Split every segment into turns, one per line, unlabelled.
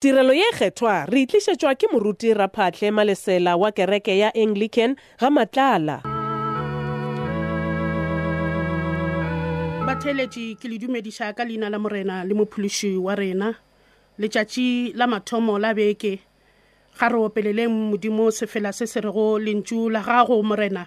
Tirelo ye kgethwa re e tlišetšwa ke moruti Raphahle Malesela wa kereke ya Anglican ga Matlala.
batheeletši ke le dumediša ka leina la morena le mophološi wa rena letšatši la mathomo la beke ga re opeleleng modimo sefela se se rego lentšu la gago morena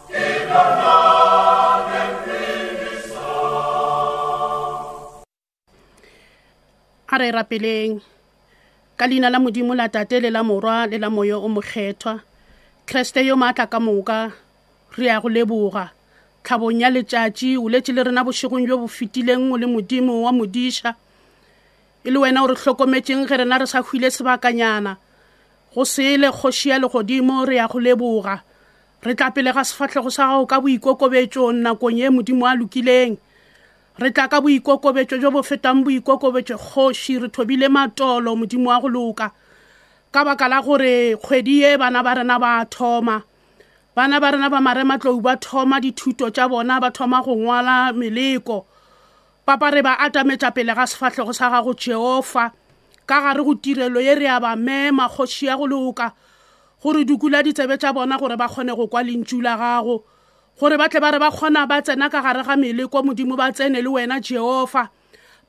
a re rapeleng ka leina la modimo la tate le la morwa le la moyo o mokgethwa kreste yo maatla ka moka re ya go leboga tlhabong ya letšatši o letše le rena bošegong bjo bo fetileng o le modimo wa modiša e le wena o re hlokometšeng ge rena re sa hwile sebakanyana go sele kgoši ya legodimo re ya go leboga re tla pele ga sefatlhego sa gago ka boikokobetsong nakong e modimo a lokileng re tla ka boikokobetso jo bo fetang boikokobetso kgoši re thobile matolo modimo wa go loka ka baka la gore kgwedi ye bana ba rena ba thoma bana ba rena ba marematlou ba thoma dithuto tša bona ba thoma go ngwala meleko papa re ba atametša pele ga sefahlego sa gago jehofa ka gare go tirelo ye re ya ba mema kgoši ya go loka gore dukula ditsebe tša bona gore ba kgone go kwa lentšu la gago gore ba tle ba re ba kgona ba tsena ka gare ga meleko modimo ba tsene le wena jehofa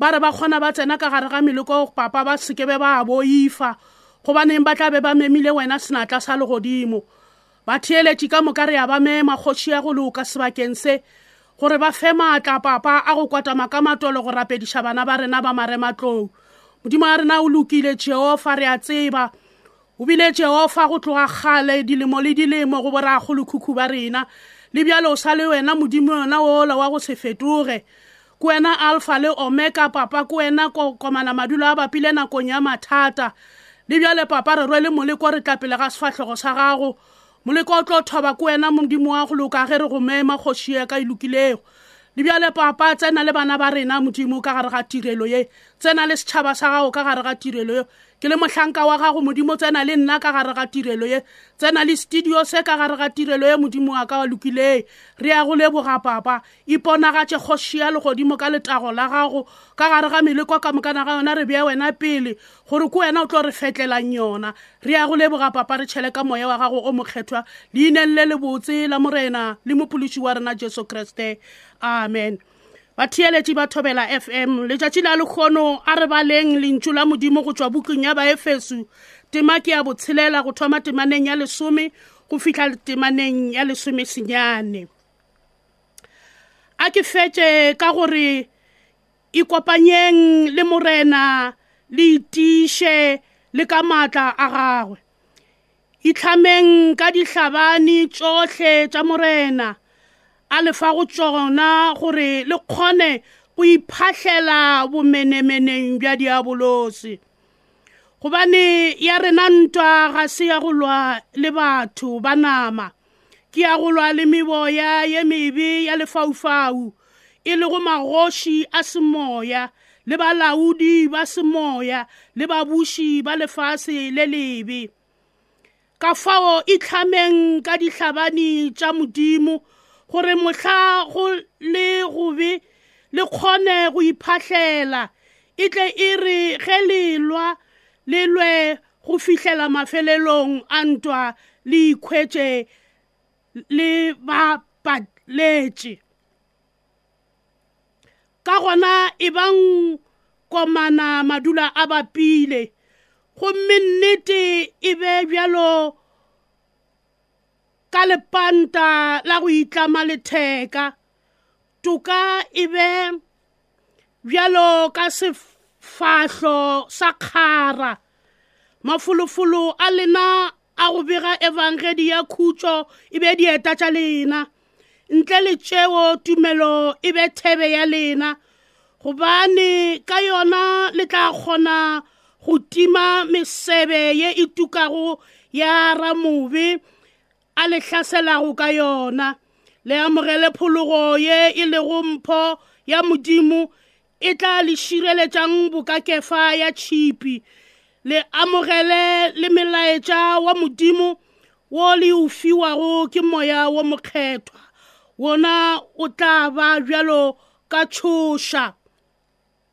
ba re ba kgona ba tsena ka gare ga meleko papa ba sekebe ba boifa gobaneng ba tla be ba memile wena senatla sa legodimo ba theeletše ka moka re ya ba mema kgoši ya go loka sebakeng se gore ba fe maatla papa a go kwatama ka matolo go rapediša bana ba rena ba marematlou modimo ya rena o lokile jehofa re a tseba o bile jehofa go tloga kgale dilemo le dilemo go borakgolokhukhu ba rena le bjalo o sa le wena modimo yona wola wa go se fetoge ke wena alfa le omega papa ke wena komana madulo a bapile nakong ya mathata le bjale papa re rwele moleko re tla pele ga sefahlego sa gago moleko o tlo thoba ke wena modimo wa go loka ge re go mema kgoši ya ka e lokilego le bjale papa tsena le bana ba rena modimo ka gare ga tirelo ye tsena le setšhaba sa gago ka gare ga tirelo ye ke le mohlanka wa gago modimo tsena le nna ka gare ga tirelo ye tsena le studio se ka gare ga tirelo ye modimo wa ka wa lokileng re ya go leboga papa iponagatše kgoši ya legodimo ka letago la gago ka gare ga meleko ka mokana ga yona re bea wena pele gore ko wena o tlo re fetlelang yona re ya go leboga papa re tšhele ka moya wa gago o mokgethwa leineng le lebotse la morena le mopološi wa rena jesu kriste amen batheeletši ba thobela fm letšatši la lekgono a re baleng lentšu la modimo go tšwa bukung ya baefeso tema ke ya botshelela go thoma temaneng ya lesome go fihla temaneng ya lesome senyane a ke fetše ka gore ikopanyeng le morena le itiše le ka maatla a gagwe itlhameng ka dihlabani tšohle tša morena a lefa go tšona gore le kgone go iphahlela bomenemeneng bja diabolosi gobane ya rena ntwa ga se ya go lwa le batho ba nama ke ya go lwa le meboya ye mebe ya lefaufau e lego magoši a semoya le balaodi ba semoya le babuši ba lefase le lebe ka fao e tlhameng ka dihlabani tša modimo gore mohla go le gobe le kgone go iphahlela e tle e re ge lelwa le lwe go fihlela mafelelong a ntwa le ikhwetše le ba patletše ka gona e bang komana madula a bapile gomme nnete e be bjalo ka lepanta la go itlama letheka toka e be bjalo ka sefahlo sa kgara mafolofolo a lena a go bega evangedi ya khutšo e be dieta tša lena ntle le tšeo tumelo e be thebe ya lena gobane ka yona le tla kgona go tima mesebe ye e tukago ya ramobe a le hlaselago ka yona le amogele phologo ye e lego mpho ya modimo e tla le šireletšang bokakefa ya tšhipi le amogele le melaetša wa modimo wo le o fiwago ke moya wo mokgethwa wona o tla ba bjalo ka tšhoša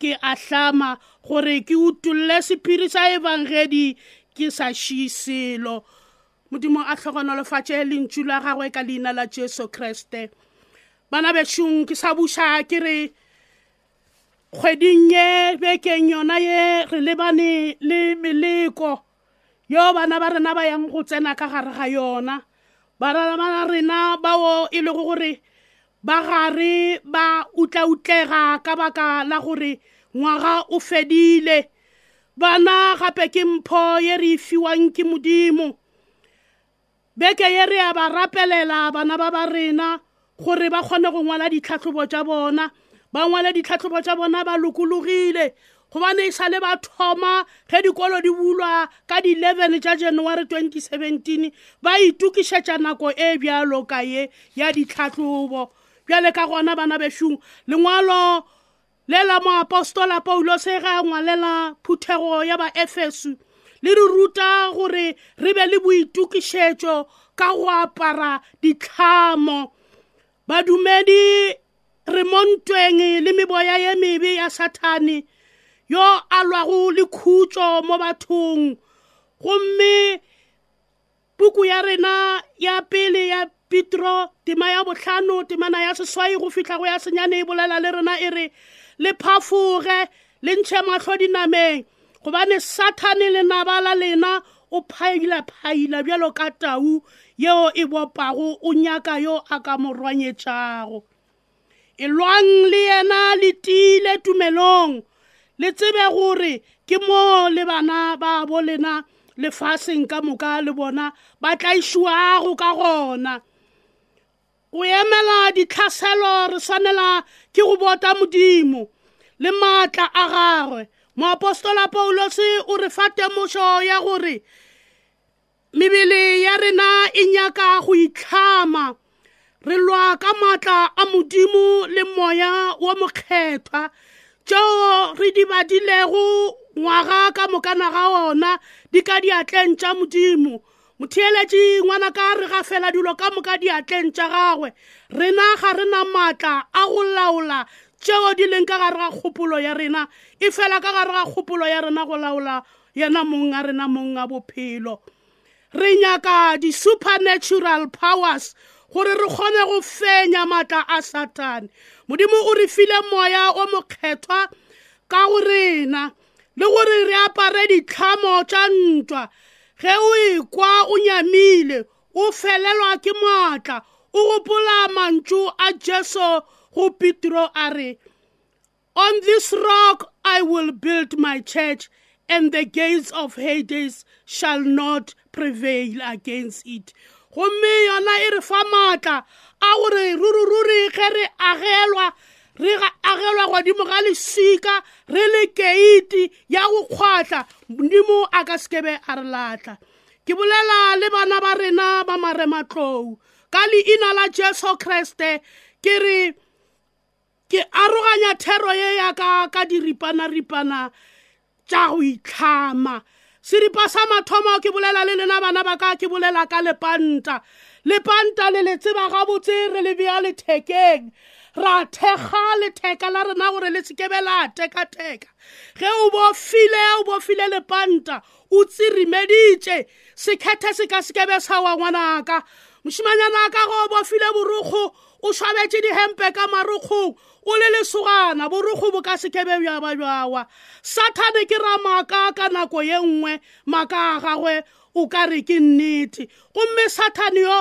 ke a hlama gore ke utolle sephiri sa ebangedi ke sa šie selo modimo a tlhogonolofatše lentšu la gagwe ka leina la jesu kriste bana bešong ke sa buša ke re kgweding ye bekeng yona ye re lebane le meleko yo bana ba rena ba yang go tsena ka gare ga yona bana ba rena bao e lego gore ba gare ba utlautlega ka baka la gore ngwaga o fedile bana gape ke mpho ye re e fiwang ke modimo beke ye re ya ba rapelela bana ba ba rena gore ba kgone go ngwala ditlhatlhobo tša bona ba ngwale ditlhatlhobo tša bona ba lokologile gobane e sale ba thoma ge dikolo di bulwa ka di-11 tša january 2017 ba itokišetša nako e bjalo ka ye ya ditlhatlhobo bjale ka gona bana bešung lengwalo lela moapostola paulose ge a ngwalela phuthego ya baefeso le re ruta gore re be le boitokišetšo ka go apara ditlhamo badumedi re mo ntweng le meboya ye mebe ya sathane yo a lwago le khutšo mo bathong gomme puku ya rena ya pele ya pitro tema ya bohlano temana ya seswai go fihla go ya senyane e bolela le rena e re le phafoge le ntšhe mahlo dinameng gobane sathane lenaba la lena o phailaphaila bjalo ka tau yeo e bopago o nyaka yo a ka mo rwanyetšago e lwang le yena le tiile tumelong le tsebe gore ke moo le bana ba bo lena lefaseng ka moka le bona ba tlaišwago ka gona go emela ditlhaselo re swanela ke go bota modimo le maatla a gagwe moapostola paulose o re fa temošo ya gore mebele ya rena e nyaka go itlhama re lwa ka maatla a modimo le moya wa mokgethwa tšeo re di badilego ngwaga ka mokana ga ona di ka diatleng tša modimo motheeletši ngwana ka re ga fela dilo ka moka diatleng tša gagwe rena ga re na maatla a go laola tšeo di leng ka gare ga kgopolo ya rena e fela ka gare ga kgopolo ya rena go laola yena mong a rena mong a bophelo re nyaka di-supernatural powers gore re kgone go fenya maatla a satane modimo o re file moya o mokgethwa ka go rena le gore re apare ditlhamo tša ntwa ge o ekwa o nyamile o felelwa ke maatla o gopola mantšu a jesu go petro a re On this rock I will build my church, and the gates of Hades shall not prevail against it. gomme yona e re fa maatla a gore rurururi ge re agelwa re agelwa godimo ga lesika re le keiti ya go kgwatla modimo a ka sekebe a re latla ke bolela le bana ba rena ba marematlou ka leina la jesu kriste ke re ke aroganya thero ye ya ka ka diripana-ripana tša go itlhama seripa sa mathomo ke bolela le lena bana ba ka ke bolela ka lepanta lepanta le le tseba gabotse re le bea lethekeng ra thekga letheka la rena gore le sekebe la teka-teka ge o bofile o bofile lepanta o tsirimeditše sekgethe se ka sekebe sa wa ngwanaka mošimanyana ka go bofile borokgo o šwabetše dihempe ka marokgong o le lesogana borokgo bo ka sekebe bja ba bjawa sathane ke ramaka ka nako ye nngwe maka a gagwe o ka re ke nnete gomme sathane yo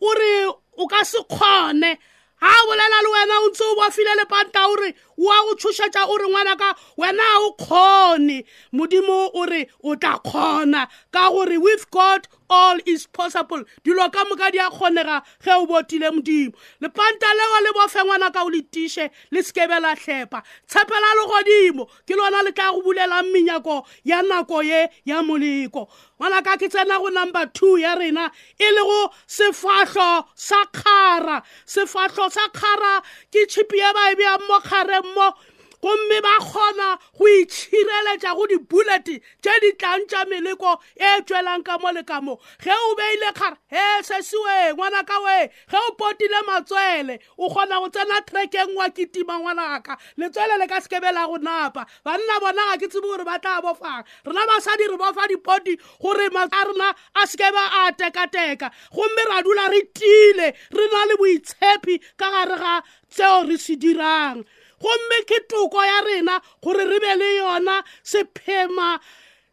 o re o ka se kgone ga a bolela le wena o ntse o bofile lepanta o re wa go tshošetša o re ngwana ka wena o kgone modimo o re o tla kgona ka gore with god all is possible dilo ka moka di a kgonega ge o botile modimo lepanta leo le bofe ngwana ka o le tiše le sekebe la tlhepa tshepela legodimo ke lona le tla go bulelang menyako ya nako ye ya moleko ngwana ka ke tsena go number two ya rena e le go sefahlo sa kgara sefahlo sa kgara ke chipi ye ba e beyang mo kgareng mo gomme ba kgona go itšhireletša go dibulete tše di tlang tša meleko e tšwelang ka mo le ka mo ge o beile kgara he sesiwe ngwana ka we ge o potile matswele o kgona go tsena trekeng wa kitima ngwanaka letswele le ka sekebe la go napa banna bona ga ke tsebe gore ba tla bofang rena basadi re bofa dipoti gore a rena a sekebe a tekateka gomme ra dula re tiile re na le boitshepi ka gare ga seo re se dirang gomme ke toko ya rena gore re be le yona sephema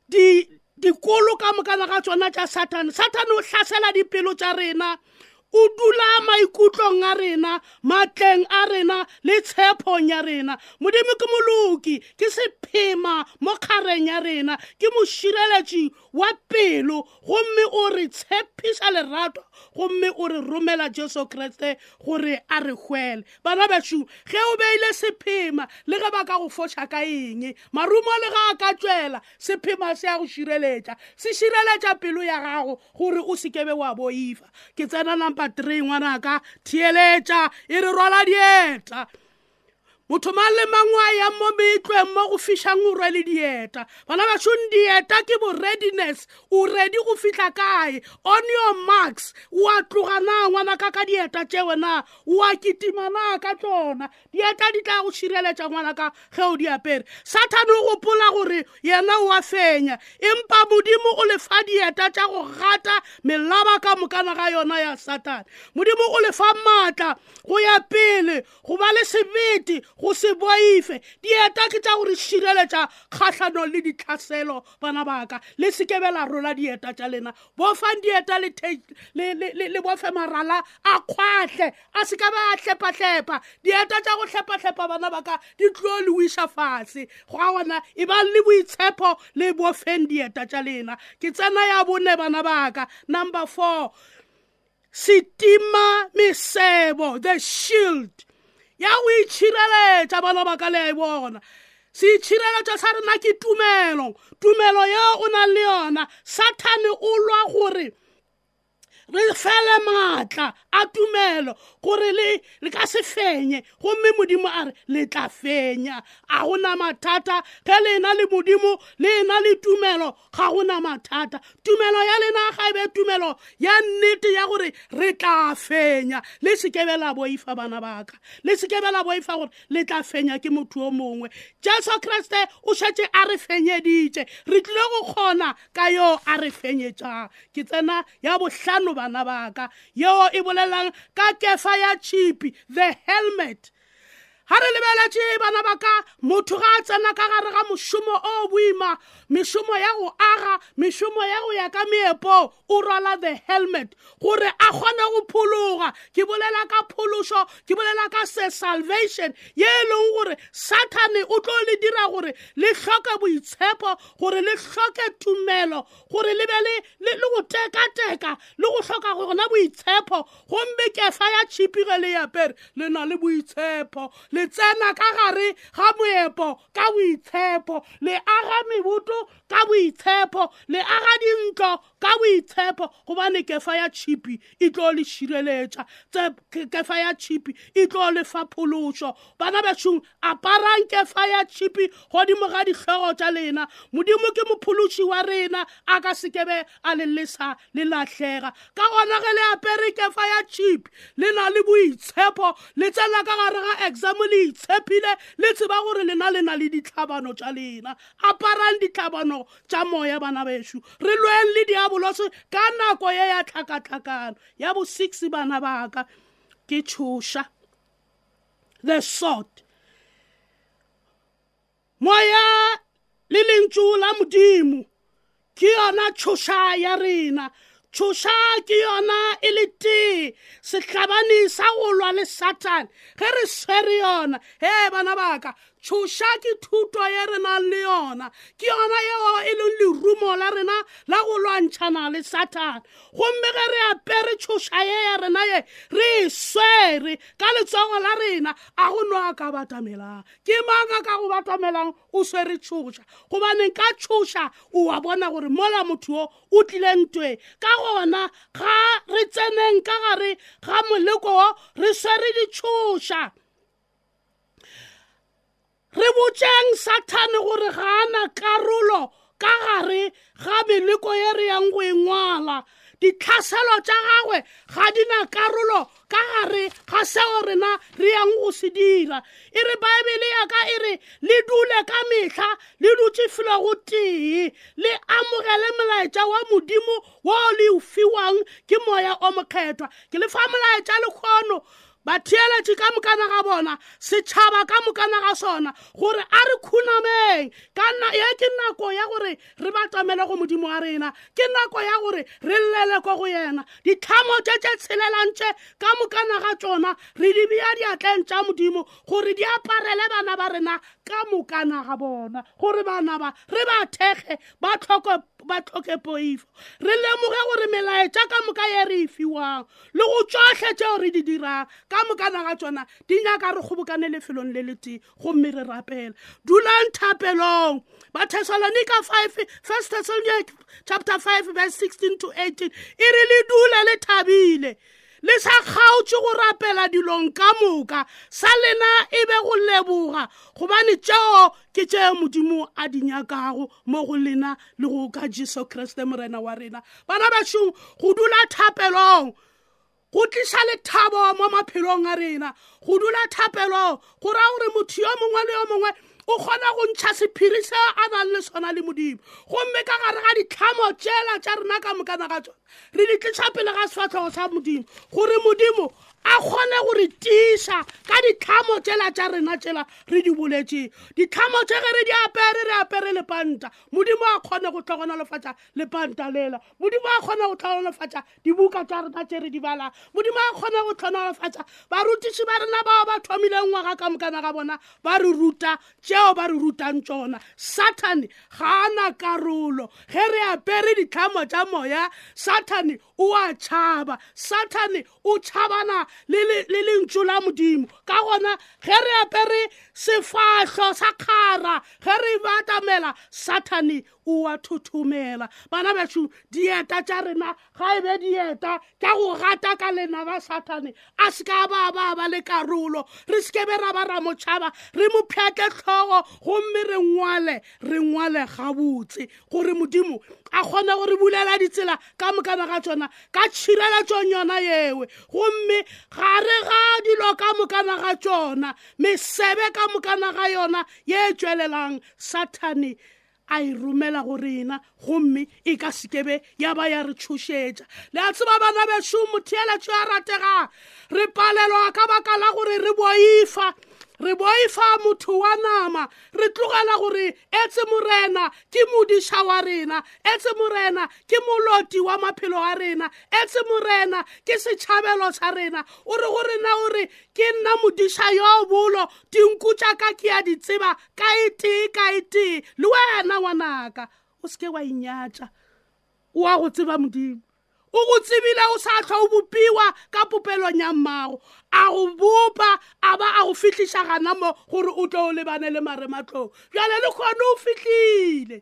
di dikolo ka mokana ga tsona tša sathane sathane o hlasela dipelo tša rena o dula maikutlong a rena matleng a rena le tshepong ya rena modimo ke moloki ke sephema mo kgareng ya rena ke mošireletši wa pelo gomme o re tshepiša lerato gomme o re romela jesu kriste gore a re hwele bana bešo ge o beile sephema le ge ba ka go foša ka eng marumo le ga a ka tšwela sephema se ya go šireletša se šireletša pelo ya gago gore o se kebe wa boifa ke tsena number three ngwanaka theeletša e re rwala dieta motho mang le mang wa yang mo meetlweng mo go fišang o rwele dieta bana bašong dieta ke bo readiness o ready go fitlha kae on your marks wa tloga na ngwana ka ka dieta tšeo na wa kitima na ka tsona dieta di tla go šireletša ngwana ka ge o di apere sathane o gopola gore yena o a fenya empa modimo o lefa dieta tša go gata melaba ka mokana ga yona ya sathane modimo o lefa maatla go ya pele go ba le sebete go se boife dieta ke tša go re šireletša kgatlhanong le ditlhaselo bana baka le sekebe la rola dieta tša lena bofang dieta le bofe marala a kgwahle a sekebe a hlepahlepa dieta tša go hlepahlepa bana baka di tlo le wisa fase go a gona e bang le boitshepo le bofeng dieta tša lena ke tsena ya bone bana baka number four setima mesebo the shield ya go itšhireletša bana ba ka le a e bona seitšhireletšo sa rena ke tumelo tumelo yeo o nang le yona sathane o lwa gore re fele maatla a tumelo gore le ka se fenye gomme modimo a re le tla fenya a gona mathata ge le na le modimo le na le tumelo ga go na mathata tumelo ya lena ga e be tumelo ya nnete ya gore re tla fenya le sekebe la boifa bana baka le sekebe la boifa gore le tla fenya ke motho yo mongwe jesu kriste o šetse a re fenyeditše re tlile go kgona ka yo a re fenyetsang ke tsena ya bohlano bana baka yeo e bolelelang ka kefa ya chipi the helmet ga re lebeletše bana ba ka motho ga a tsena ka gare ga mošomo o boima mešomo ya go aga mešomo ya go ya ka meepo o rwala the helmet gore a kgone go phologa ke bolela ka phološo ke bolela ka se salvation ye e leng gore sathane o tlo le dira gore le hloke boitshepo gore le hloke tumelo gore le be le go tekateka le go hloka gona boitshepo gomme kefa ya tšhipi ge le yapere le na le boitshepo le tsena ka gare ga moepo ka boitshepo le aga meboto ka boitshepo le aga dintlo ka boitshepo gobane kefa ya tšhipi e tlo le šireletša kefa ya tšhipi e tlo le fa phološo bana bašong aparang kefa ya tšhipi godimo ga dihlogo tša lena modimo ke mophološi wa rena a ka sekebe a le lesa le lahlega ka gona ge le apere kefa ya chip le na le boitshepo le tsena ka gare ga exam le itshepile le tseba gore lena le na le ditlhabano tša lena aparang ditlhabano tša moya bana bešo re lweng le diabolose ka nako ye ya tlhakatlhakano ya bo six bana baka ke tšhoša the sort moya le lentšu la modimo ke yona tšhoša ya rena tšhoša ke yona e le tee sehlabane sa go lwa le satane ge re swere yona he bana baka tšhoša ke thuto ye re nang le yona ke yona yeo e leng lerumo la rena la go lwantšhana le satane gomme ge re apere tšhoša ye ya rena ye re e swere ka letsogo la rena a go no a ka batamelang ke maka ka go ba tlomelang o swere tšhoša gobaneng ka tšhoša o wa bona gore mola motho o o tlile ntwe ka gona ga re tseneng ka gare ga moleko wo re swere ditšhoša re botseng sathane gore ga ana karolo ka gare ga meleko ye re yang go e ngwala ditlhaselo tša gagwe ga di na karolo ka gare ga seo rena re yang go se dira e re baebele ya ka e re le dule ka mehla le dutse felo go tee le amogele molaetša wa modimo wo le o fiwang ke moya o mokgethwa ke le fa molaetša lekgono batheeletši ka mokana ga bona setšhaba ka mokana ga sona gore a re khunameng ka nna ye ke nako ya gore re batamele go modimo wa rena ke nako ya gore re llele ko go yena ditlhamo tše tše tshelelantše ka mokana ga tsona re di bea diatleng tša modimo gore di aparele bana ba rena ka mokana ga bona gore bana ba re ba thekge ba tlhoko ba tlhoke poifo re lemoge gore melaetša ka moka ye re e fiwang le go tsohle tšeo re di dirago ka mokana ga tsona di nyaka re kgobokane lefelong le letee gomme re rapela dulang thapelong bathesalonika 5 first thessalonica chapter 5 verse 16 to 18 e re le dule le thabile le sa kgaotše go rapela dilong ka moka sa lena e be go leboga gobane tšeo ke tšeo modimo a di nyakago mo go lena le go ka jesu kriste morena wa rena bana bešong go dula thapelong go tlisa lethabo mo maphelong a rena go dula thapelong go raya gore motho yo mongwe le yo mongwe o kgona go ntšha sephiri se a nang le sona le modimo gomme ka gare ga ditlhamo tsela tša rena ka mokana ga tsone re di tlisa pele ga sefatlhogo sa modimo gore modimo a kgone go re tiša ka ditlhamo tsela tša rena tsela re di boletseng ditlhamo tse ge re di apere re apere lepanta modimo a kgone go tlhogonalofatša lepanta lela modimo a kgona go tlhonolofatša dibuka tša rena tše re di balang modimo a kgona go tlhonolofatša barutiši ba rena bao ba thomileng ngwaga ka mokana ga bona ba re ruta tšeo ba re rutang tsona sathane ga a na karolo ge re apere ditlhamo tša moya sathane o a tšhaba sathane o tšhabana le lentšu la modimo ka gona ge re apere sefahlo sa kgara ge re batamela sathane o wa thothomela bana bešo dieta tša rena ga e be dieta tša go gata ka lena ba sathane a se ka ba ba ba le karolo re se kebe ra ba ra motšhaba re mo pšhatle tlhogo gomme re ngwale re ngwale gabotse gore modimo a kgone gore bulela ditsela ka mokana ga tsona ka tšhireletsong yona yewe gomme ga re ga dilo ka mokana ga tsona mesebe ka mokana ga yona ye e tswelelang sathane a e romela go rena gomme e ka sekebe ya ba ya re tshošetša le a tseba bana beso motheeletso ya rategang re palelwa ka baka la gore re boifa re boifa motho wa nama re tlogela gore etse morena ke modiša wa rena etse morena ke moloti wa maphelo a rena etse morena ke setšhabelo sa rena o re go rena o re ke nna modiša yo bolo dinku tša ka ke ya di tseba ka e tee ka e tee le wena ngwanaka o seke wa inyatša o wa go tseba modimo o go tsebile o sa tlho o bopiwa ka popelong ya mmago a go bopa a ba a go fitlhiša gana mo gore o tlo o lebane le marematlong jale le kgone o fitlhile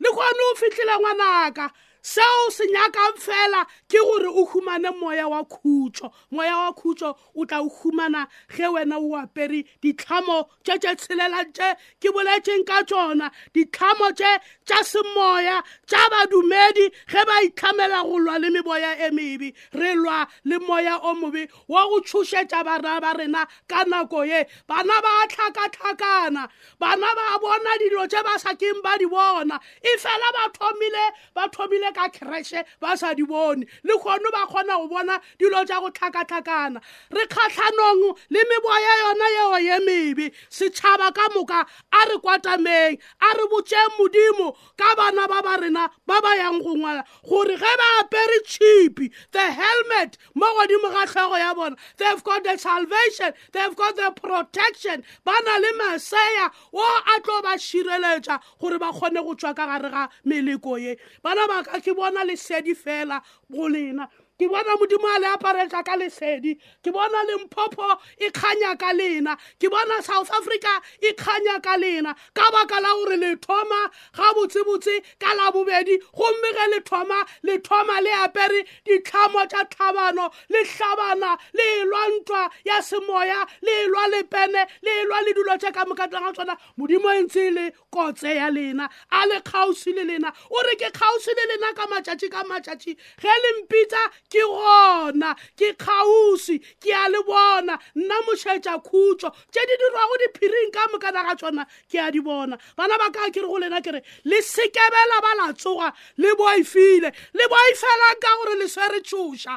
le kgone o fitlhela ngwanaka seo se nyakang fela ke gore o humane moya wa khutšo moya wa khutšo o tla o humana ge wena o apere ditlhamo tše tše tshelelang tše ke boletseng ka tšona ditlhamo tše tša semoya tša badumedi ge ba itlhamela go lwa le meboya e mebe re lwa le moya o mobe wa go tšhošetša bana ba rena ka nako ye bana ba tlhakatlhakana bana ba bona dilo tše ba sa keng ba di bona e fela ba thomile ba thomile ka kreshe ba sa di bone le kgono ba kgona go bona dilo tša go tlhakatlhakana re kgatlhanong le meboya yona yeo ye mebe setšhaba ka moka a re kwatameng a re botšeng modimo ka bana ba ba rena ba ba yang go ngwala gore ge ba apere chipi the helmet mo godimo ga tlhogo ya bona they've got the salvation they've got the protection ba na le masea o a tlo ba šireletša gore ba kgone go tswa ka gare ga meleko ye bana ba ka ke bona lesedi fela go lena ke bona modimo a le aparetša ka lesedi ke bona lemphopho e kganya ka lena ke bona south africa e kganya ka lena ka baka la gore le thoma gabotsebotse ka labobedi gomme ge le thoma le thoma le apere ditlhamo tša tlhabano le hlabana le elwa ntwa ya semoya le elwa lepene le elwa le dilo tše ka mokatlang ga tsona modimo e ntse e le kotse ya lena a le kgauswi le lena o re ke kgauswi le lena ka matšatši ka matšatši ge le mpitsa ke gona ke kgauswi ke a le bona nna mošetša khutšo tše di dirwago diphiring ka mokana ga tsona ke a di bona bana ba ka ke re go lena ke re le sekebela ba la tsoga le boifile le boifelang ka gore le swere tšhoša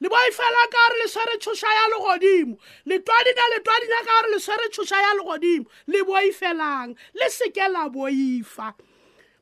le boifelang ka gore le swere tšhoša ya legodimo letwadina letwadina ka gore le swere tšhoša ya legodimo le boifelang le seke la boifa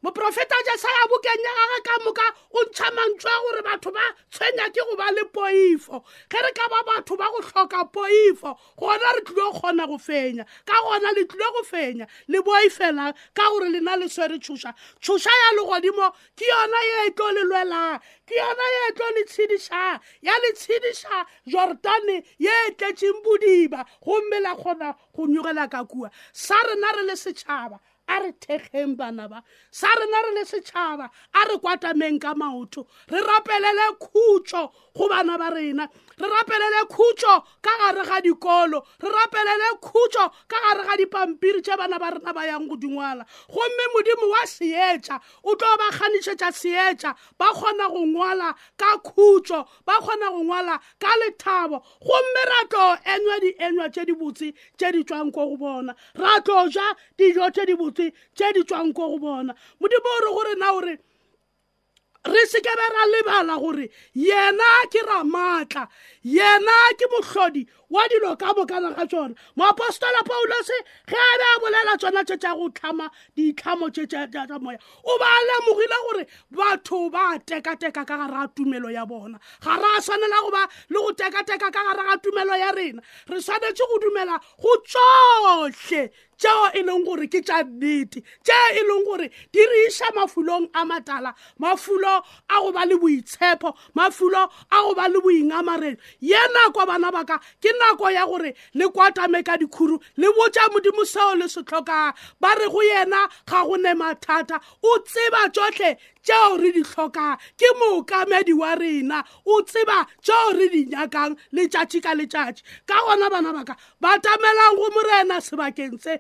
moprofeta jesaya bokeng ya gage ka moka o ntšha mantswa gore batho ba tshwenya ke go ba le poifo ge re ka ba batho ba go hloka poifo gona re tlile go kgona go fenya ka gona le tlile go fenya le boi felang ka gore lena le swere tšhoša tšhoša ya legodimo ke yona ye e tlo le lwelang ke yona ye e tlo le tshedišang ya le tshediša jordane ye e tletšeng bodiba gomme la kgona go nyogela ka kua sa rena re le setšhaba a re thekgeng bana ba sa rena re le setšhaba a re kwatameng ka maoto re rapelele khutšo go bana ba rena re rapelele khutšo ka gare ga dikolo re rapelele khutšo ka gare ga dipampiri tše bana ba rena ba yang go dingwala gomme modimo wa seetša o tlo ba kganišetša seetša ba kgona go ngwala ka khutšo ba kgona go ngwala ka lethabo gomme ra tlo enywa dienywa tše dibotse tše di tswang ko go bona ra tlo ja dijo tše dibotse tše di tswang ko go bona modimo o re gore na o re re seke be ra lebala gore yena ke ramaatla yena ke mohlodi wa dilo ka bokana ga tsona moapostola paulose ge a be a bolela tsona tše tša go tlhama ditlhamo tše tša moya o ba a lemogile gore batho ba tekateka ka gara tumelo ya bona ga ra swanela go ba le go tekateka ka gara ga tumelo ya rena re swanetse go dumela go tsohle tšeo e leng gore ke tša nnete tše e leng gore di re iša mafulong a matala mafulo a go ba le boitshepo mafulo a go ba le boingamarelo ye nako bana baka ke nako ya gore le kwatame ka dikhuru le botša modimo seo le se tlhokang ba re go yena ga go ne mathata o tseba tsohle tšeo re di hlokang ke mookamedi wa rena o tseba tšeo re di nyakang letšatši ka letšatši ka gona bana baka ba tamelang go morena sebakeng se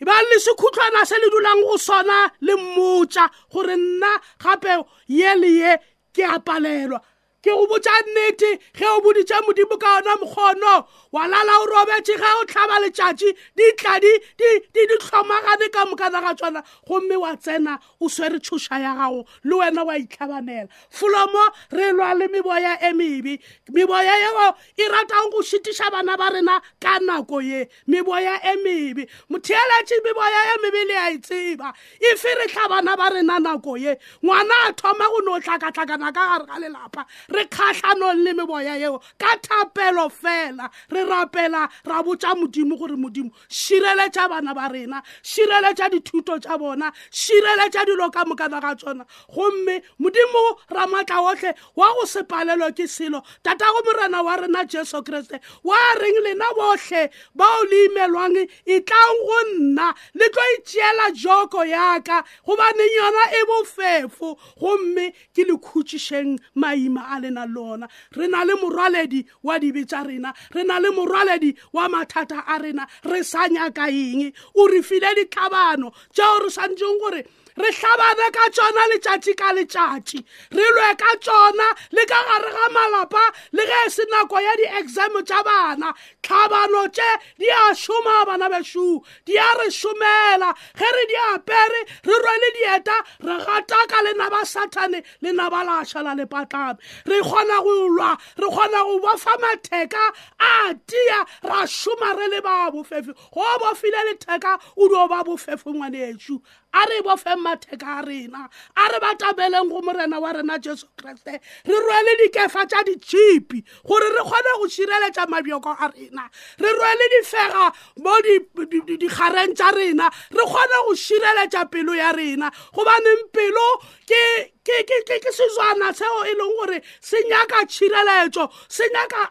e bang le sekhutlwana se le dulang go sona le mmotsa gore nna gape ye le ye ke a palelwa ke go botša nnete ge o boditša modimo ka ona mokgono wa lala o robetše ge o tlhaba letšatši ditladi di hlomagane ka mokana ga tswana gomme wa tsena o swere tšhoša ya gago le wena wa itlhabanela folomo re lwa le meboya e mebe meboya yeo e ratang go šitiša bana ba rena ka nako ye meboya e mebe motheeletše meboya e mebe le a e tseba e feretlha bana ba rena nako ye ngwana a thoma go no tlakatlakana ka gare ga lelapa re kgatlhanong le meboya yeo ka thapelo fela re rapela ra botša modimo gore modimo šireletša bana ba rena šireletša dithuto tša bona šireletša dilo ka mokana ga tsona gomme modimo ramatla otlhe wa go se palelwe ke selo tatago morena wa rena jesu kriste wa reng lena bohle bao le imelwang e tlang go nna le tlo itšeela joko yaka gobaneng yona e bofefo gomme ke le khutšišeng maima a lena le ona re na le morwaledi wa dibe tša rena re na le morwaledi wa mathata a rena re sa nyaka eng o re file ditlhabano tšeo re swanetseng gore re hlabane ka tšona letšatši ka letšatši re lwe ka tšona le ka gare ga malapa le ge e se nako ya di-exam tša bana tlhabano tše di a šoma bana bešo di a re šomela ge re di apere re rwele dieta re gataka le naba sathane le naba la šala lepatlame re kgona go lwa re kgona go bofa matheka a tia ra šoma re le ba bofefe go bofile letheka o dio ba bofefo ngwanešu a re bofeng matheka a rena a re batabeleng go morena wa rena jesu kriste re rwele dikefa tša ditšhipi gore re kgone go šireletša mabjoko a rena re rwele difega mo dikgareng tša rena re kgone go šireletša pelo ya rena gobaneng pelo ke ke ke ke ke sezwana seo e leng gore se nyaka tshireletso se nyaka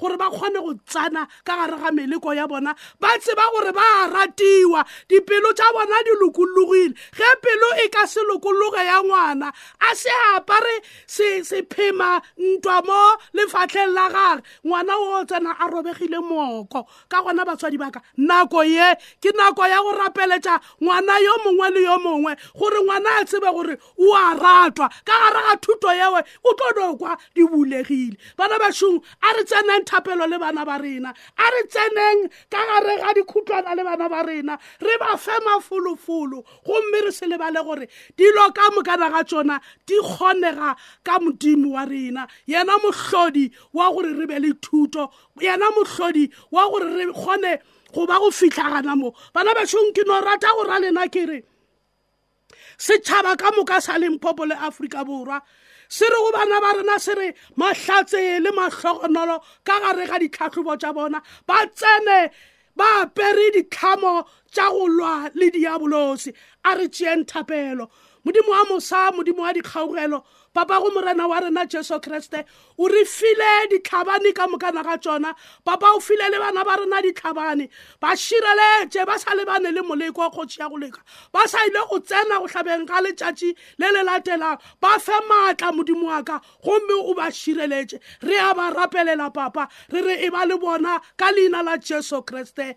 gore ba kgone go tsana ka gare ga meleko ya bona ba tseba gore ba ratiwa dipelo tša bona di lokologile ge pelo e ka se lokologe ya ngwana a se apare sephema ntwa mo lefatlheng la gage ngwana o tsena a robegile moko ka gona batswadi baka nako ye ke nako ya go rapeletša ngwana yo mongwe le yo mongwe gore ngwana a tsebe gore o a ratwa ka gare ga thuto yewe o tlo no kwa di bulegile bana bašong a re tseneng thapelo le bana ba rena a re tseneng ka gare ga dikhutlwana le bana ba rena re ba fe mafolofolo gomme re se lebale gore dilo ka mokana ga tsona di kgonega ka modimo wa rena yena mohlodi wa gore re be le thuto yena mohlodi wa gore re kgone go ba go fitlhagana mo bana bašong ke no rata go ra lena ke re setšhaba ka moka sa limpopo le afrika borwa se re go bana ba rena se re mahlatse le mahlogonolo ka gare ga ditlhatlhobo tša bona ba tsene ba apere ditlhamo tša go lwa le diabolosi a re tšeeng thapelo modimo wa mosa modimo wa dikgaogelo papa go morena wa rena jesu kriste o re file ditlhabane ka mokana ga tsona papa o file le bana ba rena ditlhabane ba šireletše ba sa lebane le moleko wa kgotši ya go leka ba sa ile go tsena go hlabeng ga letšatši le le latelang ba fe maatla modimo wa ka gomme o ba šireletše re a ba rapelela papa re re e ba le bona ka leina la jesu kriste